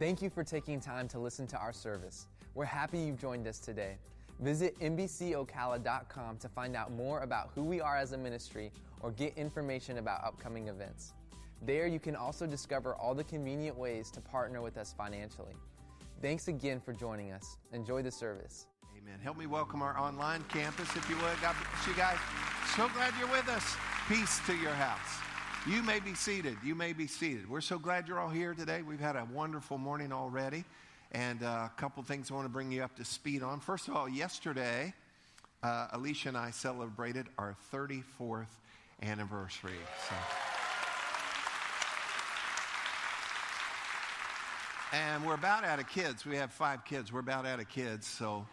Thank you for taking time to listen to our service. We're happy you've joined us today. Visit MBCOcala.com to find out more about who we are as a ministry or get information about upcoming events. There, you can also discover all the convenient ways to partner with us financially. Thanks again for joining us. Enjoy the service. Amen. Help me welcome our online campus, if you would. God bless you guys. So glad you're with us. Peace to your house. You may be seated. You may be seated. We're so glad you're all here today. We've had a wonderful morning already. And uh, a couple things I want to bring you up to speed on. First of all, yesterday, uh, Alicia and I celebrated our 34th anniversary. So. And we're about out of kids. We have five kids. We're about out of kids, so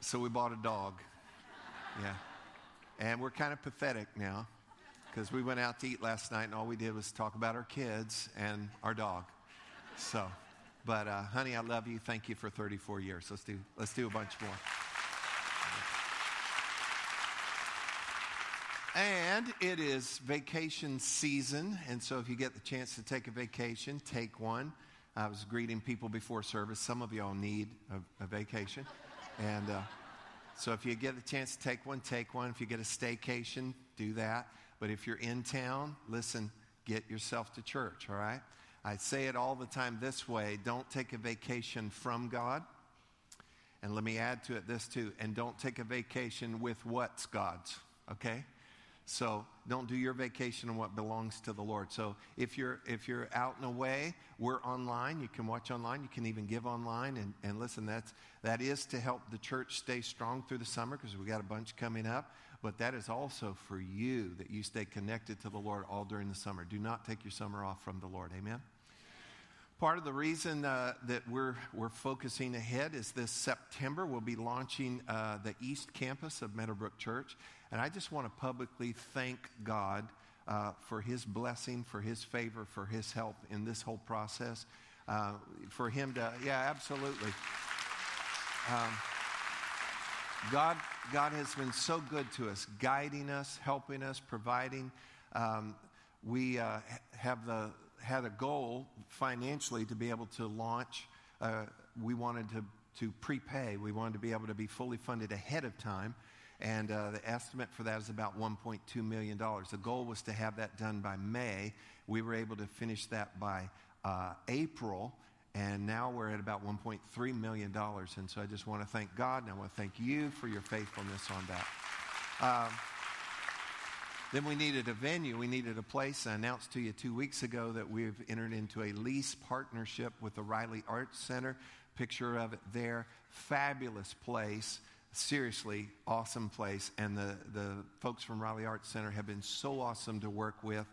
so we bought a dog. Yeah. And we're kind of pathetic now because we went out to eat last night and all we did was talk about our kids and our dog. So, but uh, honey, I love you. Thank you for 34 years. Let's do let's do a bunch more. And it is vacation season, and so if you get the chance to take a vacation, take one. I was greeting people before service. Some of y'all need a, a vacation. And uh, so if you get the chance to take one, take one. If you get a staycation, do that. But if you're in town, listen, get yourself to church, all right? I say it all the time this way don't take a vacation from God. And let me add to it this too. And don't take a vacation with what's God's, okay? So don't do your vacation on what belongs to the Lord. So if you're if you're out and away, we're online. You can watch online. You can even give online. And, and listen, that's that is to help the church stay strong through the summer because we got a bunch coming up. But that is also for you that you stay connected to the Lord all during the summer. Do not take your summer off from the Lord. Amen. Part of the reason uh, that we're, we're focusing ahead is this September, we'll be launching uh, the East Campus of Meadowbrook Church. And I just want to publicly thank God uh, for his blessing, for his favor, for his help in this whole process. Uh, for him to, yeah, absolutely. Um, God, God has been so good to us, guiding us, helping us, providing. Um, we uh, have the, had a goal financially to be able to launch. Uh, we wanted to, to prepay. We wanted to be able to be fully funded ahead of time and uh, the estimate for that is about $1.2 million. The goal was to have that done by May. We were able to finish that by uh, April, and now we're at about $1.3 million. And so I just want to thank God, and I want to thank you for your faithfulness on that. Um, then we needed a venue. We needed a place. I announced to you two weeks ago that we've entered into a lease partnership with the Riley Arts Center. Picture of it there. Fabulous place seriously awesome place. And the, the folks from Riley Arts Center have been so awesome to work with.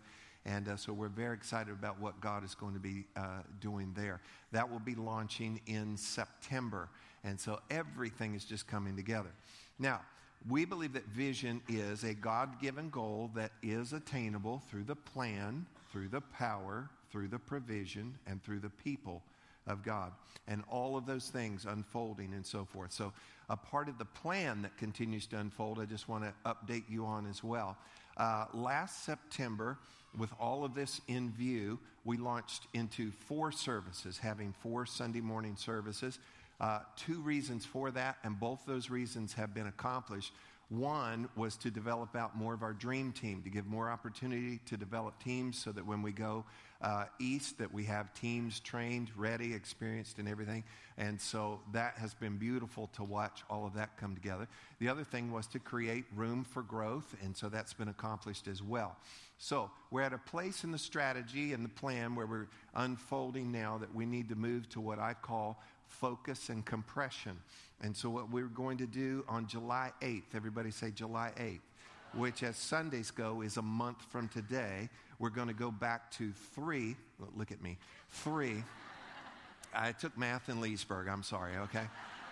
And uh, so we're very excited about what God is going to be uh, doing there. That will be launching in September. And so everything is just coming together. Now, we believe that vision is a God given goal that is attainable through the plan, through the power, through the provision, and through the people of God. And all of those things unfolding and so forth. So a part of the plan that continues to unfold, I just want to update you on as well. Uh, last September, with all of this in view, we launched into four services, having four Sunday morning services. Uh, two reasons for that, and both those reasons have been accomplished. One was to develop out more of our dream team, to give more opportunity to develop teams so that when we go uh, east, that we have teams trained, ready, experienced, and everything. And so that has been beautiful to watch all of that come together. The other thing was to create room for growth, and so that's been accomplished as well. So we're at a place in the strategy and the plan where we're unfolding now that we need to move to what I call focus and compression. And so, what we're going to do on July 8th, everybody say July 8th, which as Sundays go is a month from today, we're going to go back to three. Look at me. Three. I took math in Leesburg. I'm sorry, okay?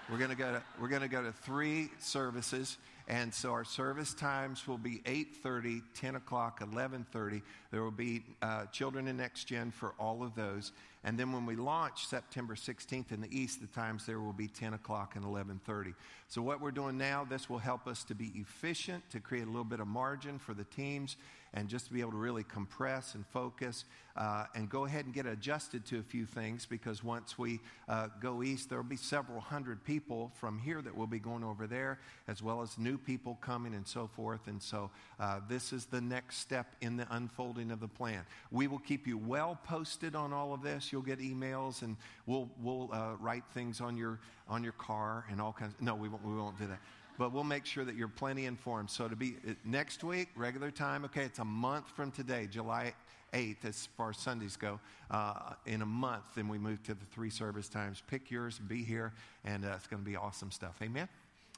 We're going to go to, we're going to, go to three services. And so our service times will be 8.30, 10 o'clock, 11.30. There will be uh, children in Next Gen for all of those. And then when we launch September 16th in the east, the times there will be 10 o'clock and 11:30. So what we're doing now, this will help us to be efficient, to create a little bit of margin for the teams, and just to be able to really compress and focus uh, and go ahead and get adjusted to a few things because once we uh, go east, there will be several hundred people from here that will be going over there, as well as new people coming and so forth. And so uh, this is the next step in the unfolding of the plan. We will keep you well posted on all of this. You'll get emails and we'll, we'll uh, write things on your, on your car and all kinds. No, we won't, we won't do that but we'll make sure that you're plenty informed. So to be uh, next week, regular time, okay, it's a month from today, July 8th, as far as Sundays go. Uh, in a month, then we move to the three service times. Pick yours, be here, and uh, it's going to be awesome stuff. Amen?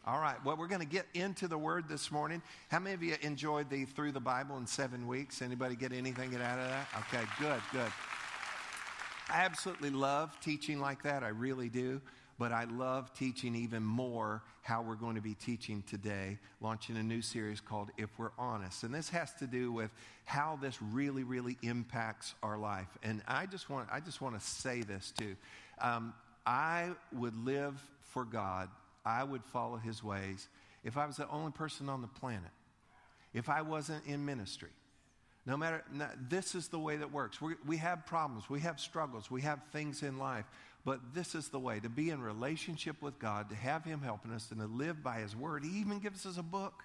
All right, well, we're going to get into the Word this morning. How many of you enjoyed the Through the Bible in seven weeks? Anybody get anything out of that? Okay, good, good. I absolutely love teaching like that. I really do but I love teaching even more how we're going to be teaching today, launching a new series called If We're Honest. And this has to do with how this really, really impacts our life. And I just want, I just want to say this too. Um, I would live for God, I would follow His ways if I was the only person on the planet, if I wasn't in ministry. No matter, no, this is the way that works. we we have problems, we have struggles, we have things in life. But this is the way to be in relationship with God, to have Him helping us, and to live by His Word. He even gives us a book.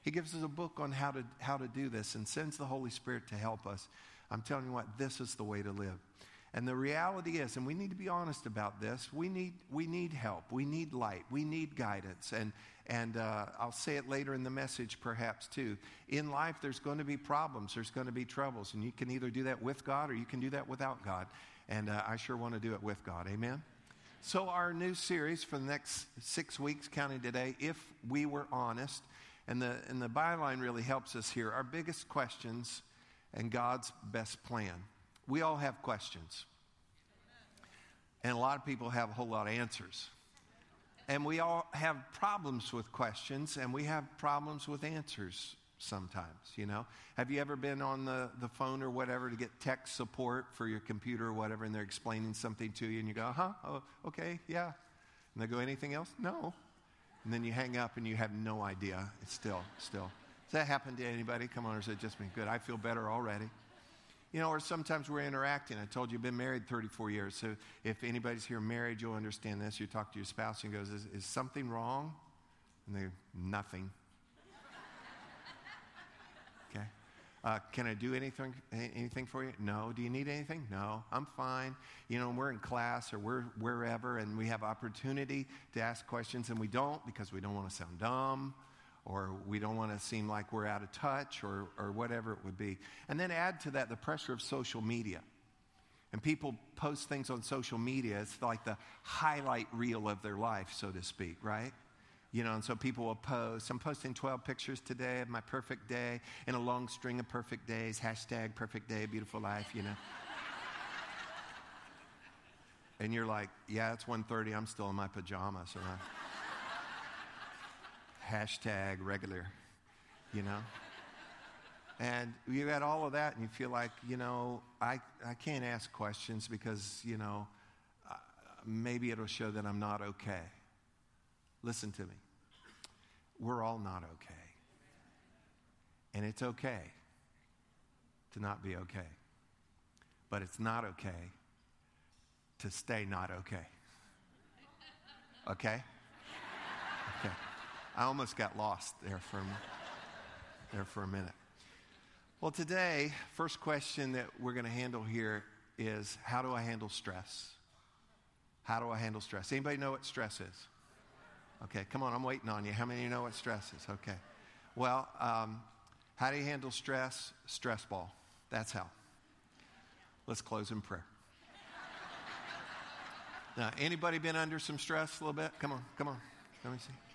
He gives us a book on how to, how to do this and sends the Holy Spirit to help us. I'm telling you what, this is the way to live. And the reality is, and we need to be honest about this, we need, we need help. We need light. We need guidance. And, and uh, I'll say it later in the message, perhaps, too. In life, there's going to be problems, there's going to be troubles. And you can either do that with God or you can do that without God. And uh, I sure want to do it with God. Amen? So, our new series for the next six weeks, counting today, if we were honest, and the, and the byline really helps us here our biggest questions and God's best plan. We all have questions, and a lot of people have a whole lot of answers. And we all have problems with questions, and we have problems with answers sometimes, you know. Have you ever been on the, the phone or whatever to get tech support for your computer or whatever, and they're explaining something to you, and you go, huh, oh, okay, yeah. And they go, anything else? No. And then you hang up and you have no idea. It's still, still. Does that happen to anybody? Come on, or is it just me? Good. I feel better already. You know, or sometimes we're interacting. I told you, I've been married 34 years. So if anybody's here married, you'll understand this. You talk to your spouse and goes, is, is something wrong? And they, nothing. Okay. Uh, can I do anything, anything for you? No. Do you need anything? No. I'm fine. You know, we're in class or we're wherever and we have opportunity to ask questions and we don't because we don't want to sound dumb or we don't want to seem like we're out of touch or, or whatever it would be. And then add to that the pressure of social media. And people post things on social media. It's like the highlight reel of their life, so to speak, right? You know, and so people will post. I'm posting 12 pictures today of my perfect day in a long string of perfect days. Hashtag perfect day, beautiful life, you know. and you're like, yeah, it's 1.30. I'm still in my pajamas. So Hashtag regular, you know. And you got all of that, and you feel like, you know, I, I can't ask questions because, you know, uh, maybe it'll show that I'm not okay. Listen to me we're all not okay. And it's okay to not be okay. But it's not okay to stay not. Okay? Okay. I almost got lost there for, there for a minute. Well, today, first question that we're going to handle here is how do I handle stress? How do I handle stress? Anybody know what stress is? Okay, come on, I'm waiting on you. How many of you know what stress is? Okay. Well, um, how do you handle stress? Stress ball. That's how. Let's close in prayer. Now, anybody been under some stress a little bit? Come on, come on. Let me see.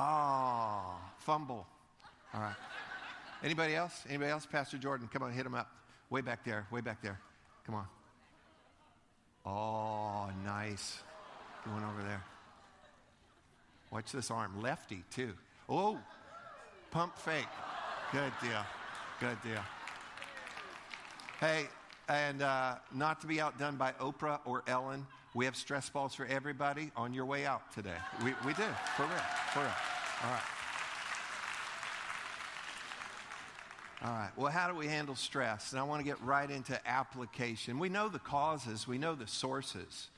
Ah, fumble. All right. Anybody else? Anybody else? Pastor Jordan, come on, hit him up. Way back there, way back there. Come on. Oh, nice. Going over there. Watch this arm. Lefty, too. Oh, pump fake. Good deal. Good deal. Hey, and uh, not to be outdone by Oprah or Ellen, we have stress balls for everybody on your way out today. We, we do, for real, for real. All right. All right. Well, how do we handle stress? And I want to get right into application. We know the causes, we know the sources.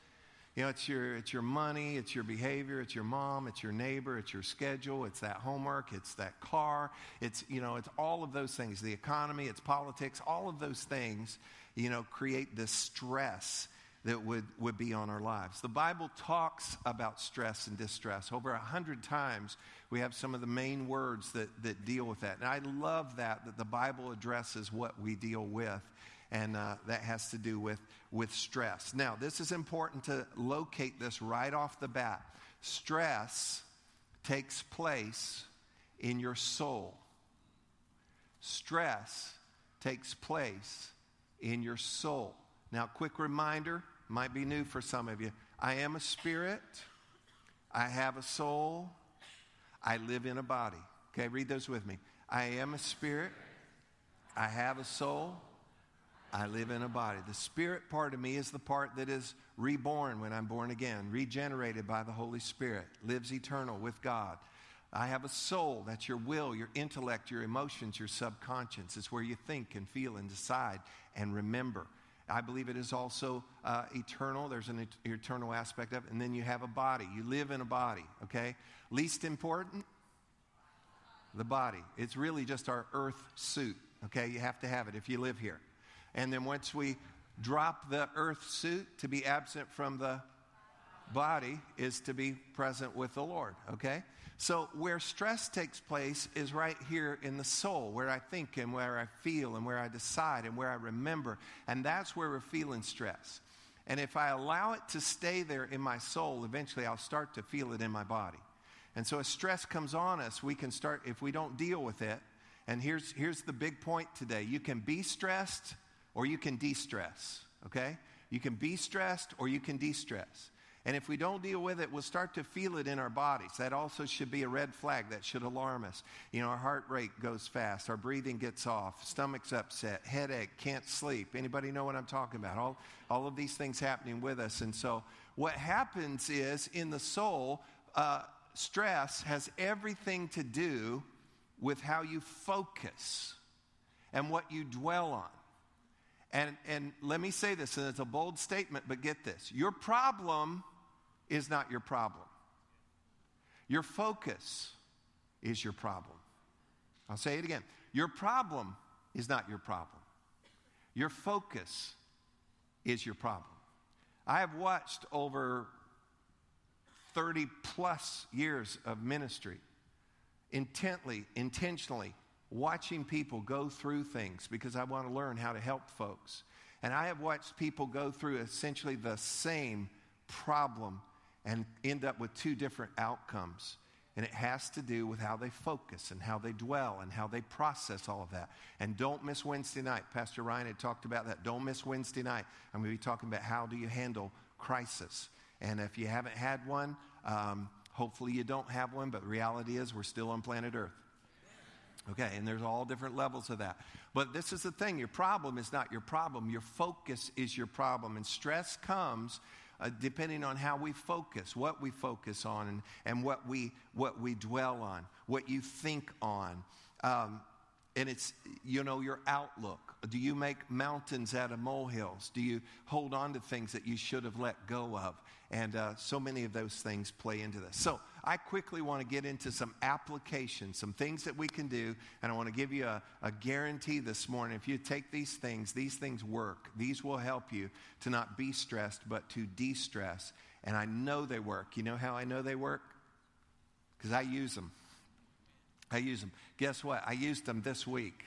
You know, it's your, it's your money, it's your behavior, it's your mom, it's your neighbor, it's your schedule, it's that homework, it's that car, it's, you know, it's all of those things. The economy, it's politics, all of those things, you know, create this stress that would, would be on our lives. The Bible talks about stress and distress. Over a hundred times, we have some of the main words that, that deal with that. And I love that, that the Bible addresses what we deal with. And uh, that has to do with, with stress. Now, this is important to locate this right off the bat. Stress takes place in your soul. Stress takes place in your soul. Now, quick reminder might be new for some of you. I am a spirit, I have a soul, I live in a body. Okay, read those with me. I am a spirit, I have a soul, I live in a body. The spirit part of me is the part that is reborn when I'm born again, regenerated by the Holy Spirit, lives eternal with God. I have a soul. That's your will, your intellect, your emotions, your subconscious. It's where you think and feel and decide and remember. I believe it is also uh, eternal. There's an et- eternal aspect of it. And then you have a body. You live in a body, okay? Least important, the body. It's really just our earth suit, okay? You have to have it if you live here. And then once we drop the earth suit to be absent from the body is to be present with the Lord, okay? So, where stress takes place is right here in the soul, where I think and where I feel and where I decide and where I remember. And that's where we're feeling stress. And if I allow it to stay there in my soul, eventually I'll start to feel it in my body. And so, as stress comes on us, we can start, if we don't deal with it, and here's, here's the big point today you can be stressed or you can de stress, okay? You can be stressed or you can de stress. And if we don't deal with it, we'll start to feel it in our bodies. That also should be a red flag that should alarm us. You know, our heart rate goes fast, our breathing gets off, stomach's upset, headache, can't sleep. Anybody know what I'm talking about? All, all of these things happening with us. And so what happens is in the soul, uh, stress has everything to do with how you focus and what you dwell on. And, and let me say this, and it's a bold statement, but get this. Your problem is not your problem. Your focus is your problem. I'll say it again. Your problem is not your problem. Your focus is your problem. I have watched over 30 plus years of ministry intently, intentionally watching people go through things because I want to learn how to help folks. And I have watched people go through essentially the same problem and end up with two different outcomes. And it has to do with how they focus and how they dwell and how they process all of that. And don't miss Wednesday night. Pastor Ryan had talked about that. Don't miss Wednesday night. I'm going to be talking about how do you handle crisis. And if you haven't had one, um, hopefully you don't have one, but reality is we're still on planet Earth. Okay, and there's all different levels of that. But this is the thing your problem is not your problem, your focus is your problem. And stress comes uh, depending on how we focus, what we focus on, and, and what, we, what we dwell on, what you think on. Um, and it's, you know, your outlook. Do you make mountains out of molehills? Do you hold on to things that you should have let go of? And uh, so many of those things play into this. So I quickly want to get into some applications, some things that we can do. And I want to give you a, a guarantee this morning. If you take these things, these things work. These will help you to not be stressed, but to de stress. And I know they work. You know how I know they work? Because I use them. I use them. Guess what? I used them this week.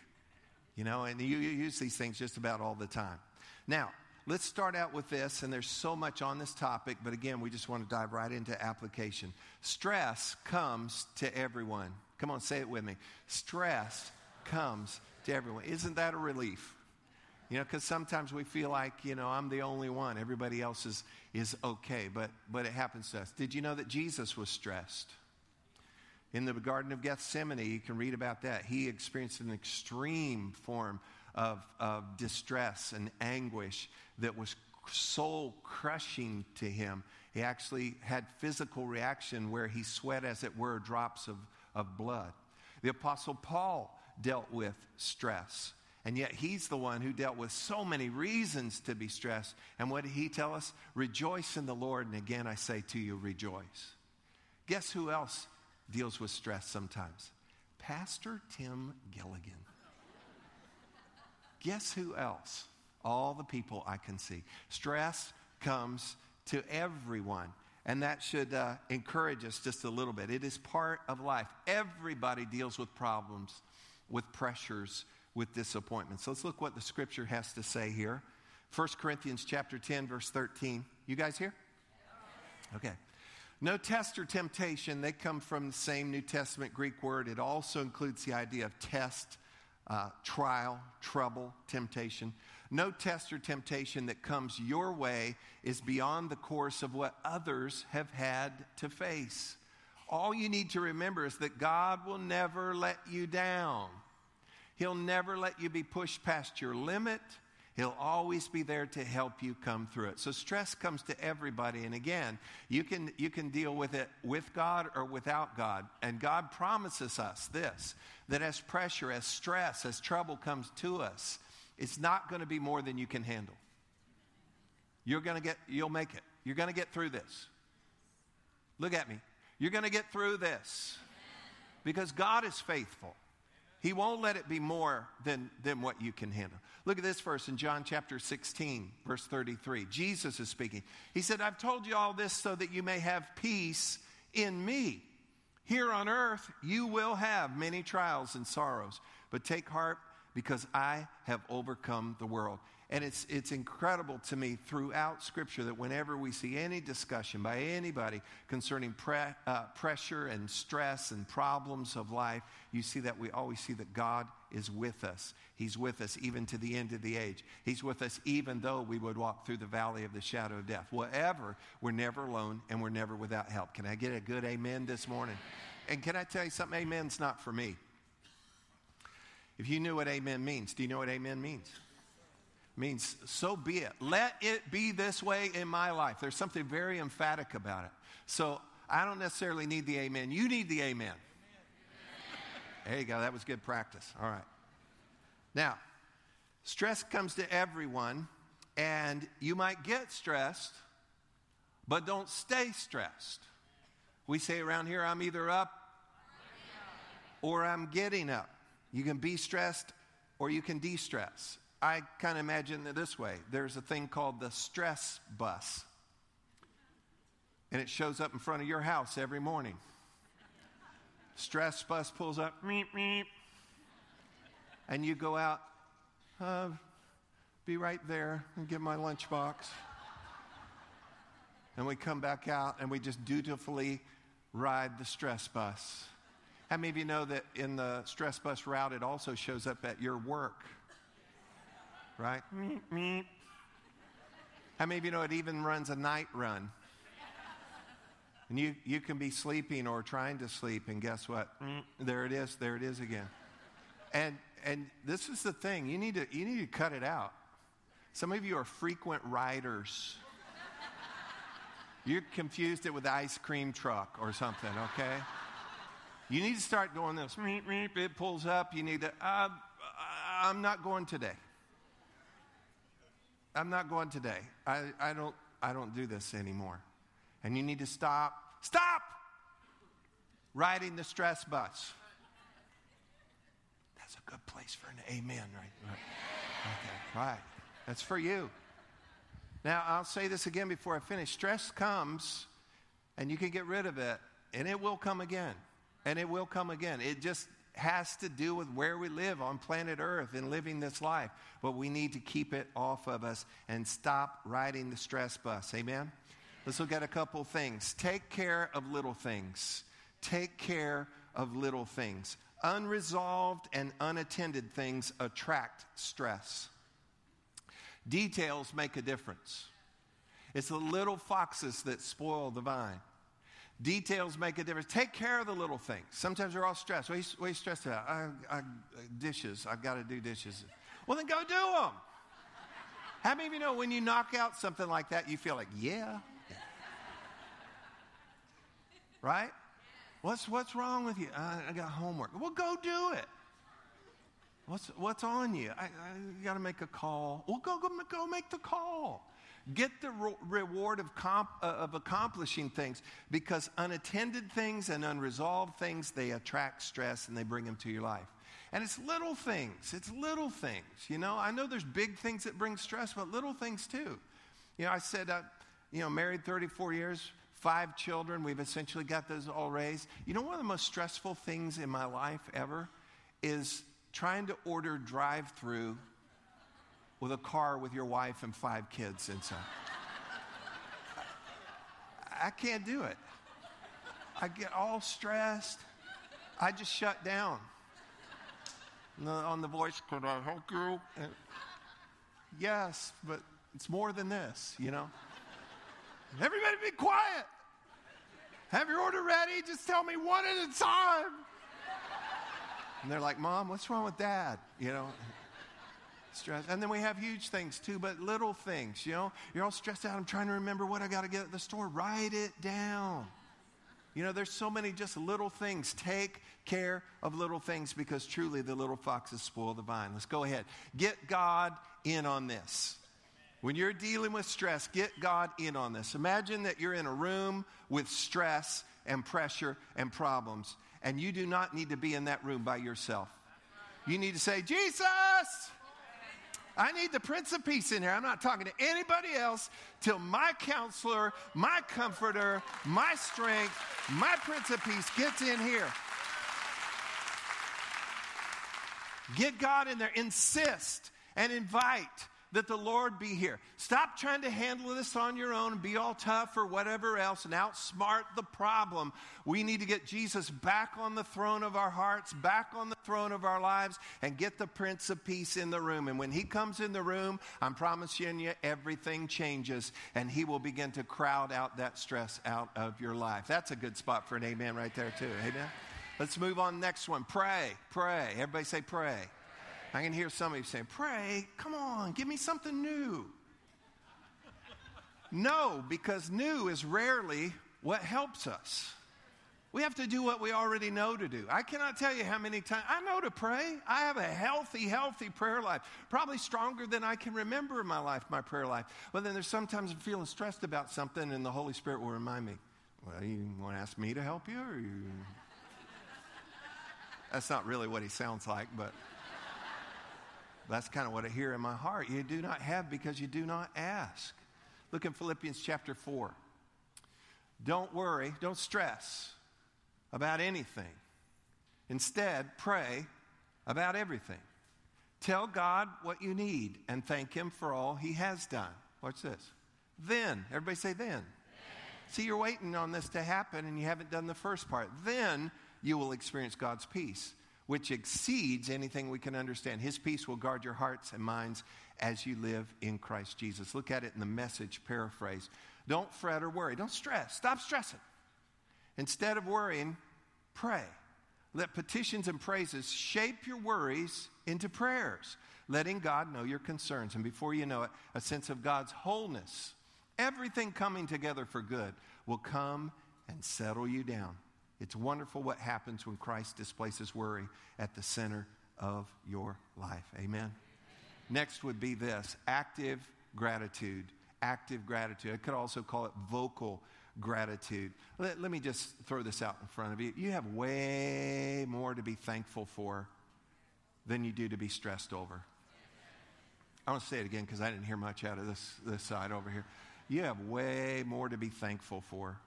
You know, and you, you use these things just about all the time. Now, let's start out with this, and there's so much on this topic, but again, we just want to dive right into application. Stress comes to everyone. Come on, say it with me. Stress comes to everyone. Isn't that a relief? You know, because sometimes we feel like, you know, I'm the only one. Everybody else is, is okay, but, but it happens to us. Did you know that Jesus was stressed? In the Garden of Gethsemane, you can read about that. He experienced an extreme form of, of distress and anguish that was soul crushing to him. He actually had physical reaction where he sweat, as it were, drops of, of blood. The Apostle Paul dealt with stress. And yet he's the one who dealt with so many reasons to be stressed. And what did he tell us? Rejoice in the Lord. And again, I say to you, rejoice. Guess who else deals with stress sometimes? Pastor Tim Gilligan. Guess who else? All the people I can see. Stress comes to everyone. And that should uh, encourage us just a little bit. It is part of life. Everybody deals with problems, with pressures, with disappointments. So let's look what the scripture has to say here. 1 Corinthians chapter 10 verse 13. You guys here? Okay. No test or temptation, they come from the same New Testament Greek word. It also includes the idea of test, uh, trial, trouble, temptation. No test or temptation that comes your way is beyond the course of what others have had to face. All you need to remember is that God will never let you down. He'll never let you be pushed past your limit. He'll always be there to help you come through it. So stress comes to everybody. And again, you can, you can deal with it with God or without God. And God promises us this that as pressure, as stress, as trouble comes to us, it's not going to be more than you can handle. You're going to get, you'll make it. You're going to get through this. Look at me. You're going to get through this because God is faithful. He won't let it be more than, than what you can handle. Look at this verse in John chapter 16, verse 33. Jesus is speaking. He said, I've told you all this so that you may have peace in me. Here on earth, you will have many trials and sorrows, but take heart because I have overcome the world. And it's, it's incredible to me throughout Scripture that whenever we see any discussion by anybody concerning pre, uh, pressure and stress and problems of life, you see that we always see that God is with us. He's with us even to the end of the age. He's with us even though we would walk through the valley of the shadow of death. Whatever, we're never alone and we're never without help. Can I get a good amen this morning? And can I tell you something? Amen's not for me. If you knew what amen means, do you know what amen means? Means so be it. Let it be this way in my life. There's something very emphatic about it. So I don't necessarily need the amen. You need the amen. amen. There you go. That was good practice. All right. Now, stress comes to everyone, and you might get stressed, but don't stay stressed. We say around here, I'm either up or I'm getting up. You can be stressed or you can de stress. I kind of imagine it this way there's a thing called the stress bus, and it shows up in front of your house every morning. Stress bus pulls up, meep, meep, and you go out, uh, be right there and get my lunchbox. And we come back out and we just dutifully ride the stress bus. How many of you know that in the stress bus route, it also shows up at your work? Right? Meep, meep. How many of you know it even runs a night run? And you, you can be sleeping or trying to sleep, and guess what? There it is. There it is again. And, and this is the thing you need, to, you need to cut it out. Some of you are frequent riders. You're confused it with ice cream truck or something, okay? You need to start going this. It pulls up. You need to, uh, I'm not going today. I'm not going today. I, I, don't, I don't do this anymore. And you need to stop. Stop riding the stress bus. That's a good place for an amen, right? right. Okay, right. That's for you. Now, I'll say this again before I finish. Stress comes, and you can get rid of it, and it will come again. And it will come again. It just has to do with where we live on planet Earth and living this life. But we need to keep it off of us and stop riding the stress bus. Amen? Let's look at a couple things. Take care of little things. Take care of little things. Unresolved and unattended things attract stress. Details make a difference. It's the little foxes that spoil the vine. Details make a difference. Take care of the little things. Sometimes we're all stressed. What are you, what are you stressed about? I, I, dishes. I've got to do dishes. Well, then go do them. How many of you know when you knock out something like that, you feel like, yeah? Right? What's, what's wrong with you? I, I got homework. Well, go do it. What's, what's on you? I, I got to make a call. Well, go, go, go make the call. Get the re- reward of, comp, uh, of accomplishing things because unattended things and unresolved things, they attract stress and they bring them to your life. And it's little things. It's little things. You know, I know there's big things that bring stress, but little things too. You know, I said, uh, you know, married 34 years, five children. We've essentially got those all raised. You know, one of the most stressful things in my life ever is trying to order drive through with a car with your wife and five kids inside. I can't do it. I get all stressed. I just shut down on the voice, could I help you? And, yes, but it's more than this, you know? Everybody be quiet. Have your order ready. Just tell me one at a time. And they're like, Mom, what's wrong with dad? You know? Stress. And then we have huge things too, but little things, you know? You're all stressed out. I'm trying to remember what I got to get at the store. Write it down. You know, there's so many just little things. Take care of little things because truly the little foxes spoil the vine. Let's go ahead. Get God in on this. When you're dealing with stress, get God in on this. Imagine that you're in a room with stress and pressure and problems, and you do not need to be in that room by yourself. You need to say, Jesus, I need the Prince of Peace in here. I'm not talking to anybody else till my counselor, my comforter, my strength, my Prince of Peace gets in here. Get God in there. Insist and invite that the Lord be here. Stop trying to handle this on your own and be all tough or whatever else and outsmart the problem. We need to get Jesus back on the throne of our hearts, back on the throne of our lives, and get the Prince of Peace in the room. And when he comes in the room, I'm promising you, everything changes and he will begin to crowd out that stress out of your life. That's a good spot for an amen right there, too. Amen. Let's move on next one. Pray, pray. Everybody say pray. I can hear somebody saying, Pray, come on, give me something new. no, because new is rarely what helps us. We have to do what we already know to do. I cannot tell you how many times I know to pray. I have a healthy, healthy prayer life, probably stronger than I can remember in my life, my prayer life. But then there's sometimes I'm feeling stressed about something, and the Holy Spirit will remind me, Well, you want to ask me to help you? Or you... That's not really what he sounds like, but. That's kind of what I hear in my heart. You do not have because you do not ask. Look in Philippians chapter 4. Don't worry, don't stress about anything. Instead, pray about everything. Tell God what you need and thank Him for all He has done. Watch this. Then, everybody say then. then. See, you're waiting on this to happen and you haven't done the first part. Then you will experience God's peace which exceeds anything we can understand. His peace will guard your hearts and minds as you live in Christ Jesus. Look at it in the message paraphrase. Don't fret or worry. Don't stress. Stop stressing. Instead of worrying, pray. Let petitions and praises shape your worries into prayers, letting God know your concerns. And before you know it, a sense of God's wholeness, everything coming together for good, will come and settle you down. It's wonderful what happens when Christ displaces worry at the center of your life. Amen. Next would be this active gratitude. Active gratitude. I could also call it vocal gratitude. Let, let, me just throw this out in front of you. You have way more to be thankful for than you do to be stressed over. I want to say it again because I didn't hear much out of this, this side over here. You have way more to be thankful for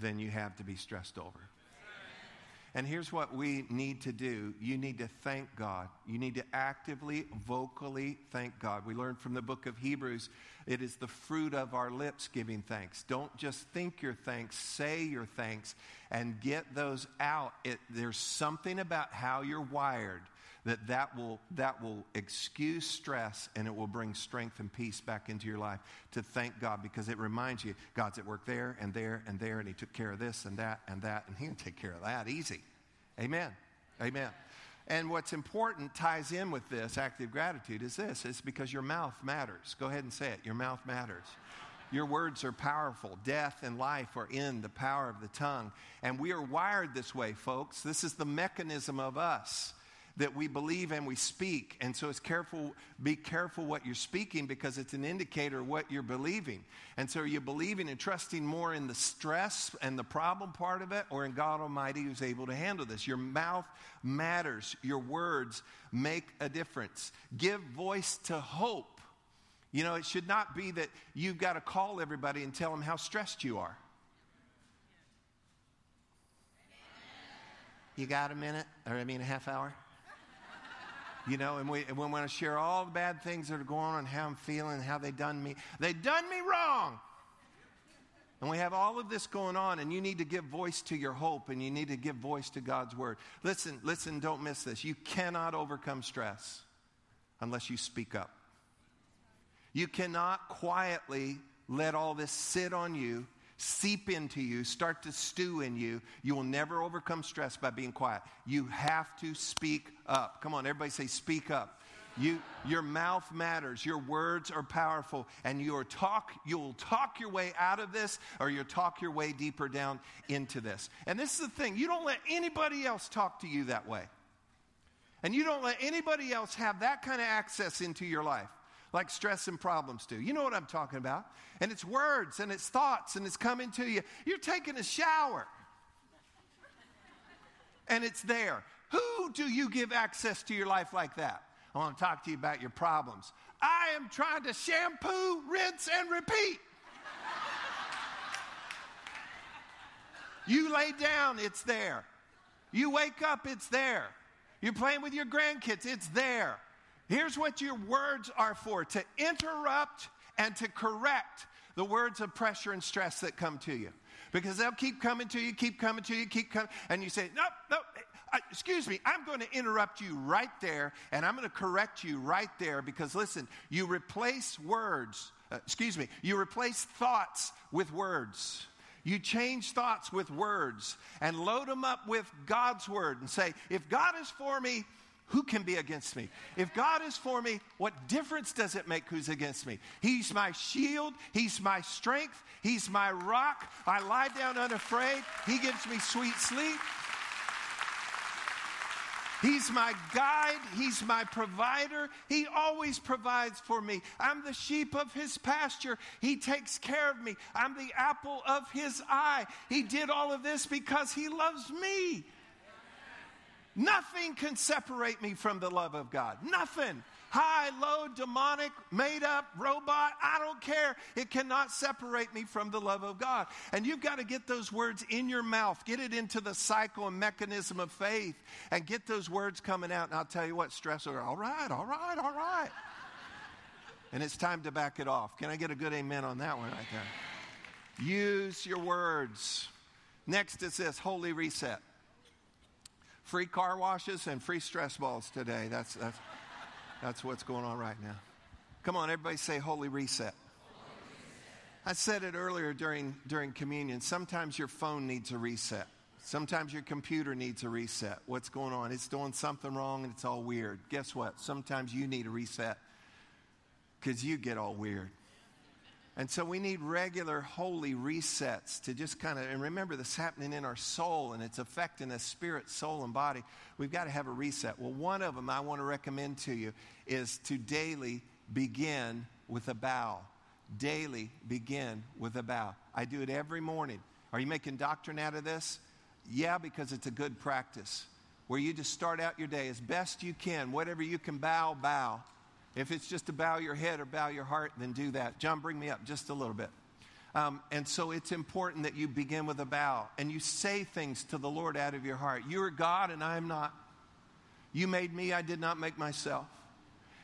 than you have to be stressed over. And here's what we need to do you need to thank God. You need to actively, vocally thank God. We learned from the book of Hebrews it is the fruit of our lips giving thanks. Don't just think your thanks, say your thanks and get those out. It, there's something about how you're wired that that will, that will excuse stress and it will bring strength and peace back into your life to thank God because it reminds you God's at work there and there and there and He took care of this and that and that and He'll take care of that easy. Amen. Amen. And what's important ties in with this active gratitude is this it's because your mouth matters. Go ahead and say it. Your mouth matters. Your words are powerful. Death and life are in the power of the tongue. And we are wired this way, folks. This is the mechanism of us that we believe and we speak. And so it's careful, be careful what you're speaking because it's an indicator of what you're believing. And so are you believing and trusting more in the stress and the problem part of it or in God Almighty who's able to handle this? Your mouth matters, your words make a difference. Give voice to hope. You know, it should not be that you've got to call everybody and tell them how stressed you are. You got a minute? Or I mean, a half hour? You know, and we, and we want to share all the bad things that are going on how I'm feeling, how they done me. They done me wrong. And we have all of this going on, and you need to give voice to your hope and you need to give voice to God's word. Listen, listen, don't miss this. You cannot overcome stress unless you speak up. You cannot quietly let all this sit on you seep into you, start to stew in you. You will never overcome stress by being quiet. You have to speak up. Come on, everybody say, speak up. You, your mouth matters. Your words are powerful, and you talk. You'll talk your way out of this, or you'll talk your way deeper down into this. And this is the thing: you don't let anybody else talk to you that way, and you don't let anybody else have that kind of access into your life like stress and problems do. You know what I'm talking about. And it's words and it's thoughts and it's coming to you. You're taking a shower and it's there. Who do you give access to your life like that? I want to talk to you about your problems. I am trying to shampoo, rinse, and repeat. you lay down, it's there. You wake up, it's there. You're playing with your grandkids, it's there. Here's what your words are for to interrupt and to correct the words of pressure and stress that come to you. Because they'll keep coming to you, keep coming to you, keep coming, and you say, Nope, nope, uh, excuse me, I'm going to interrupt you right there, and I'm going to correct you right there because listen, you replace words, uh, excuse me, you replace thoughts with words. You change thoughts with words and load them up with God's word and say, if God is for me, who can be against me? If God is for me, what difference does it make who's against me? He's my shield, He's my strength, He's my rock. I lie down unafraid, He gives me sweet sleep. He's my guide. He's my provider. He always provides for me. I'm the sheep of his pasture. He takes care of me. I'm the apple of his eye. He did all of this because he loves me. Nothing can separate me from the love of God. Nothing. High, low, demonic, made up, robot, I don't care. It cannot separate me from the love of God. And you've got to get those words in your mouth, get it into the cycle and mechanism of faith, and get those words coming out. And I'll tell you what, stressor, all right, all right, all right. and it's time to back it off. Can I get a good amen on that one right there? Use your words. Next is this holy reset free car washes and free stress balls today. That's, that's, that's what's going on right now. Come on, everybody say holy reset. I said it earlier during, during communion. Sometimes your phone needs a reset. Sometimes your computer needs a reset. What's going on? It's doing something wrong and it's all weird. Guess what? Sometimes you need a reset because you get all weird. And so we need regular holy resets to just kind of, and remember this happening in our soul and it's affecting us spirit, soul, and body. We've got to have a reset. Well, one of them I want to recommend to you is to daily begin with a bow. Daily begin with a bow. I do it every morning. Are you making doctrine out of this? Yeah, because it's a good practice where you just start out your day as best you can. Whatever you can bow, bow. If it's just to bow your head or bow your heart, then do that. John, bring me up just a little bit. Um, and so it's important that you begin with a bow and you say things to the Lord out of your heart. You are God and I am not. You made me, I did not make myself.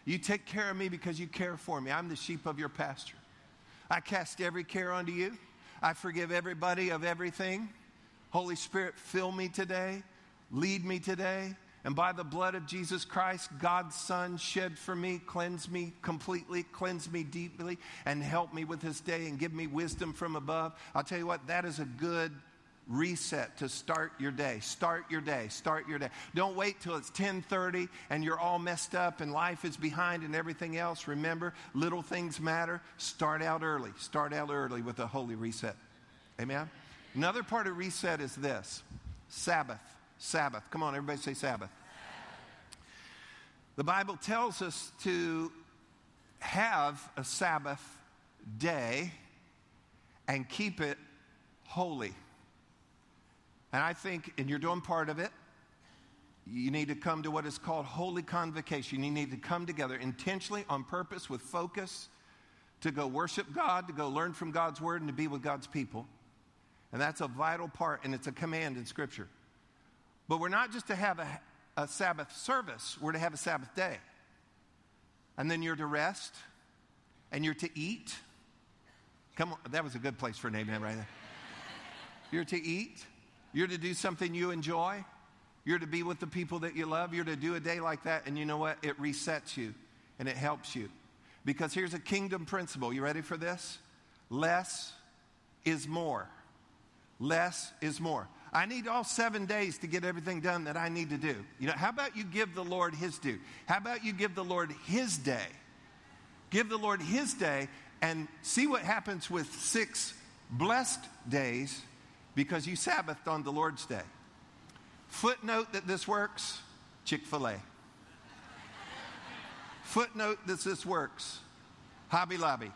You take care of me because you care for me. I'm the sheep of your pasture. I cast every care onto you. I forgive everybody of everything. Holy Spirit, fill me today. Lead me today. And by the blood of Jesus Christ, God's Son shed for me, cleanse me completely, cleanse me deeply, and help me with this day and give me wisdom from above. I'll tell you what, that is a good reset to start your day. Start your day. Start your day. Don't wait till it's 10:30 and you're all messed up and life is behind and everything else. Remember, little things matter. Start out early. Start out early with a holy reset. Amen. Another part of reset is this. Sabbath. Sabbath. Come on, everybody say Sabbath. The Bible tells us to have a Sabbath day and keep it holy. And I think, and you're doing part of it, you need to come to what is called holy convocation. You need to come together intentionally, on purpose, with focus, to go worship God, to go learn from God's word, and to be with God's people. And that's a vital part, and it's a command in Scripture. But we're not just to have a, a Sabbath service, we're to have a Sabbath day. And then you're to rest, and you're to eat. Come on, that was a good place for an amen right there. You're to eat, you're to do something you enjoy. You're to be with the people that you love. You're to do a day like that, and you know what? It resets you and it helps you. Because here's a kingdom principle. You ready for this? Less is more. Less is more. I need all seven days to get everything done that I need to do. You know, how about you give the Lord his due? How about you give the Lord his day? Give the Lord his day and see what happens with six blessed days because you Sabbathed on the Lord's day. Footnote that this works Chick fil A. Footnote that this works Hobby Lobby.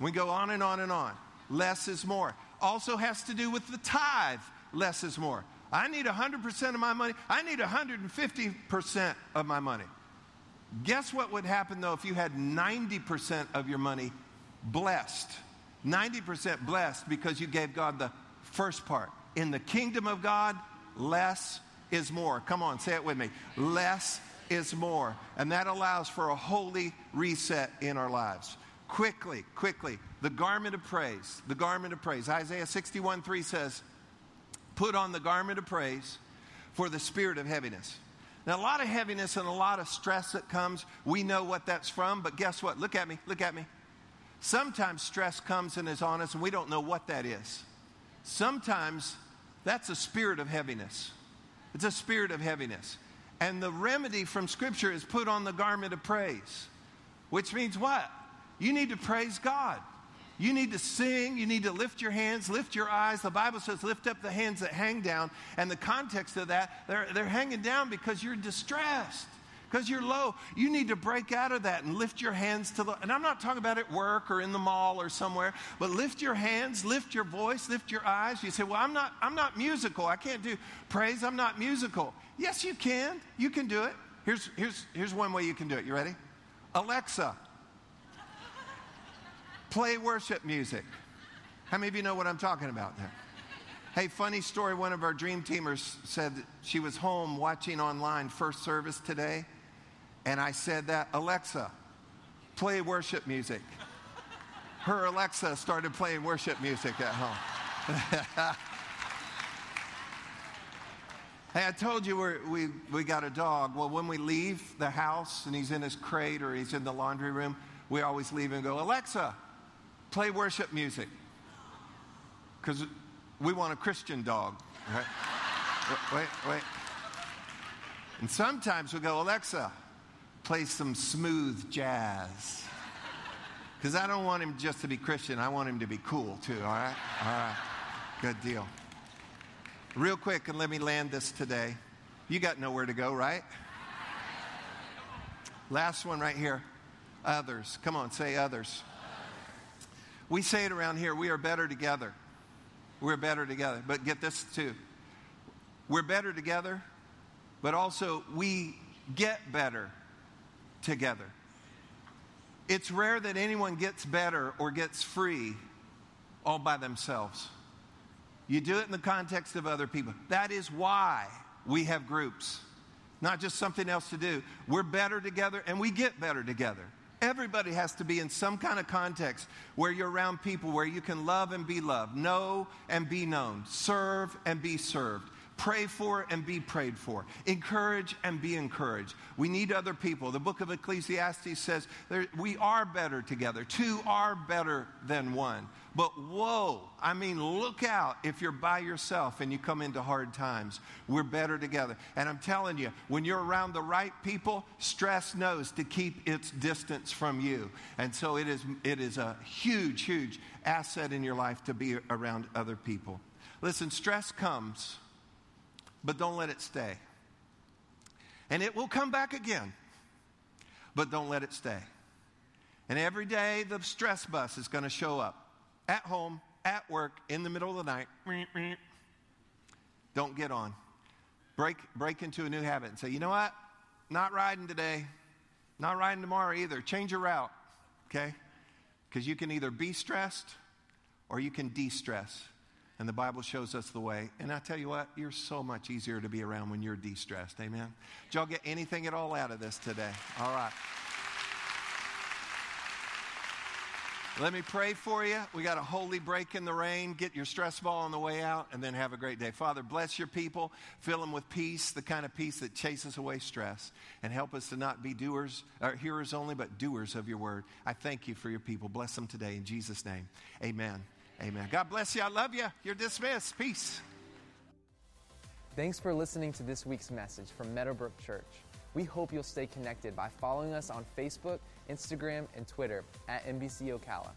We go on and on and on. Less is more. Also has to do with the tithe. Less is more. I need 100% of my money. I need 150% of my money. Guess what would happen though if you had 90% of your money blessed? 90% blessed because you gave God the First part. In the kingdom of God, less is more. Come on, say it with me. Less is more. And that allows for a holy reset in our lives. Quickly, quickly, the garment of praise. The garment of praise. Isaiah 61 3 says, Put on the garment of praise for the spirit of heaviness. Now, a lot of heaviness and a lot of stress that comes, we know what that's from, but guess what? Look at me, look at me. Sometimes stress comes and is on us, and we don't know what that is. Sometimes that's a spirit of heaviness. It's a spirit of heaviness. And the remedy from Scripture is put on the garment of praise, which means what? You need to praise God. You need to sing. You need to lift your hands, lift your eyes. The Bible says, lift up the hands that hang down. And the context of that, they're, they're hanging down because you're distressed because you're low. You need to break out of that and lift your hands to the. And I'm not talking about at work or in the mall or somewhere, but lift your hands, lift your voice, lift your eyes. You say, "Well, I'm not. I'm not musical. I can't do praise. I'm not musical." Yes, you can. You can do it. Here's here's here's one way you can do it. You ready? Alexa, play worship music. How many of you know what I'm talking about there? Hey, funny story. One of our dream teamers said she was home watching online first service today and I said that, Alexa, play worship music. Her Alexa started playing worship music at home. hey, I told you we we, we got a dog. Well, when we leave the house and he's in his crate or he's in the laundry room, we always leave and go, Alexa, play worship music. Because we want a Christian dog. Right? wait, wait. And sometimes we go, Alexa, play some smooth jazz. Because I don't want him just to be Christian, I want him to be cool too, all right? All right. Good deal. Real quick, and let me land this today. You got nowhere to go, right? Last one right here. Others. Come on, say others. We say it around here we are better together. We're better together. But get this too. We're better together, but also we get better together. It's rare that anyone gets better or gets free all by themselves. You do it in the context of other people. That is why we have groups, not just something else to do. We're better together and we get better together. Everybody has to be in some kind of context where you're around people where you can love and be loved, know and be known, serve and be served. Pray for and be prayed for. Encourage and be encouraged. We need other people. The book of Ecclesiastes says we are better together. Two are better than one. But whoa, I mean, look out if you're by yourself and you come into hard times. We're better together. And I'm telling you, when you're around the right people, stress knows to keep its distance from you. And so it is, it is a huge, huge asset in your life to be around other people. Listen, stress comes, but don't let it stay. And it will come back again, but don't let it stay. And every day the stress bus is going to show up at home, at work, in the middle of the night. Don't get on. Break, break into a new habit and say, you know what? Not riding today. Not riding tomorrow either. Change your route, okay? Because you can either be stressed or you can de stress. And the Bible shows us the way. And I tell you what, you're so much easier to be around when you're de stressed. Amen? Did y'all get anything at all out of this today? All right. Let me pray for you. We got a holy break in the rain. Get your stress ball on the way out and then have a great day. Father, bless your people. Fill them with peace, the kind of peace that chases away stress. And help us to not be doers, or hearers only, but doers of your word. I thank you for your people. Bless them today in Jesus' name. Amen. Amen. God bless you. I love you. You're dismissed. Peace. Thanks for listening to this week's message from Meadowbrook Church. We hope you'll stay connected by following us on Facebook Instagram, and Twitter at MBC Ocala.